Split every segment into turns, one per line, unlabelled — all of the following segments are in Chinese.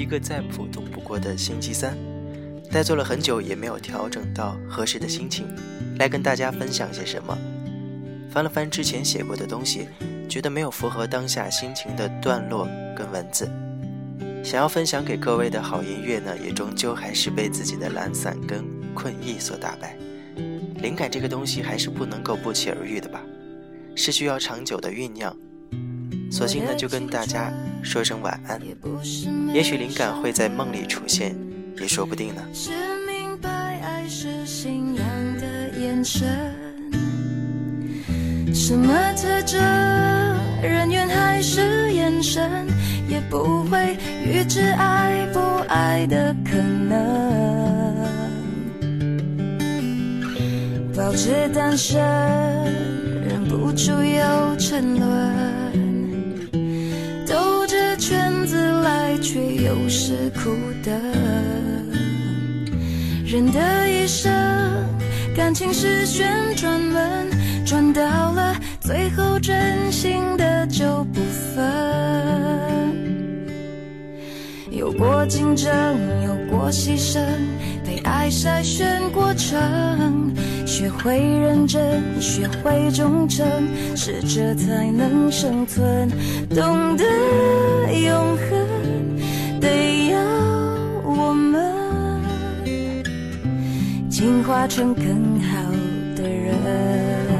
一个再普通不过的星期三，呆坐了很久也没有调整到合适的心情，来跟大家分享些什么。翻了翻之前写过的东西，觉得没有符合当下心情的段落跟文字，想要分享给各位的好音乐呢，也终究还是被自己的懒散跟困意所打败。灵感这个东西还是不能够不期而遇的吧，是需要长久的酝酿。索性呢，就跟大家说声晚安。也许灵感会在梦里出现，也说不定呢。
是明白爱是信仰的眼神，什么特征，人缘还是眼神，也不会预知爱不爱的可能。保持单身，忍不住又沉沦。的，人的一生感情是旋转门，转到了最后真心的就不分。有过竞争，有过牺牲，被爱筛选过程。学会认真，学会忠诚，适者才能生存。懂得永恒，得要进化成更好的人。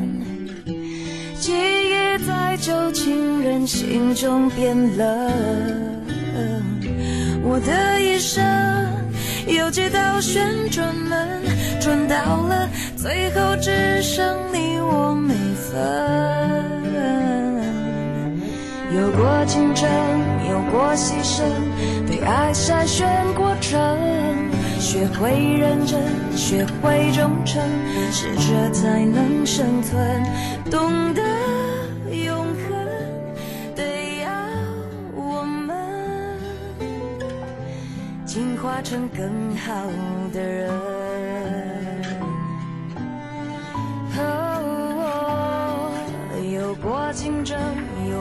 记忆在旧情人心中变冷，我的一生有几道旋转门，转到了最后只剩你我没分。有过竞争，有过牺牲，被爱筛选过程。学会认真，学会忠诚，适者才能生存。懂得永恒，得要我们进化成更好的人。有过竞争，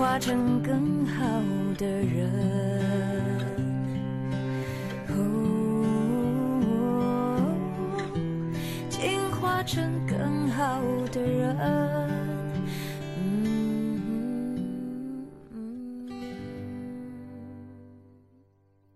化成更好的人，进化成更好的人。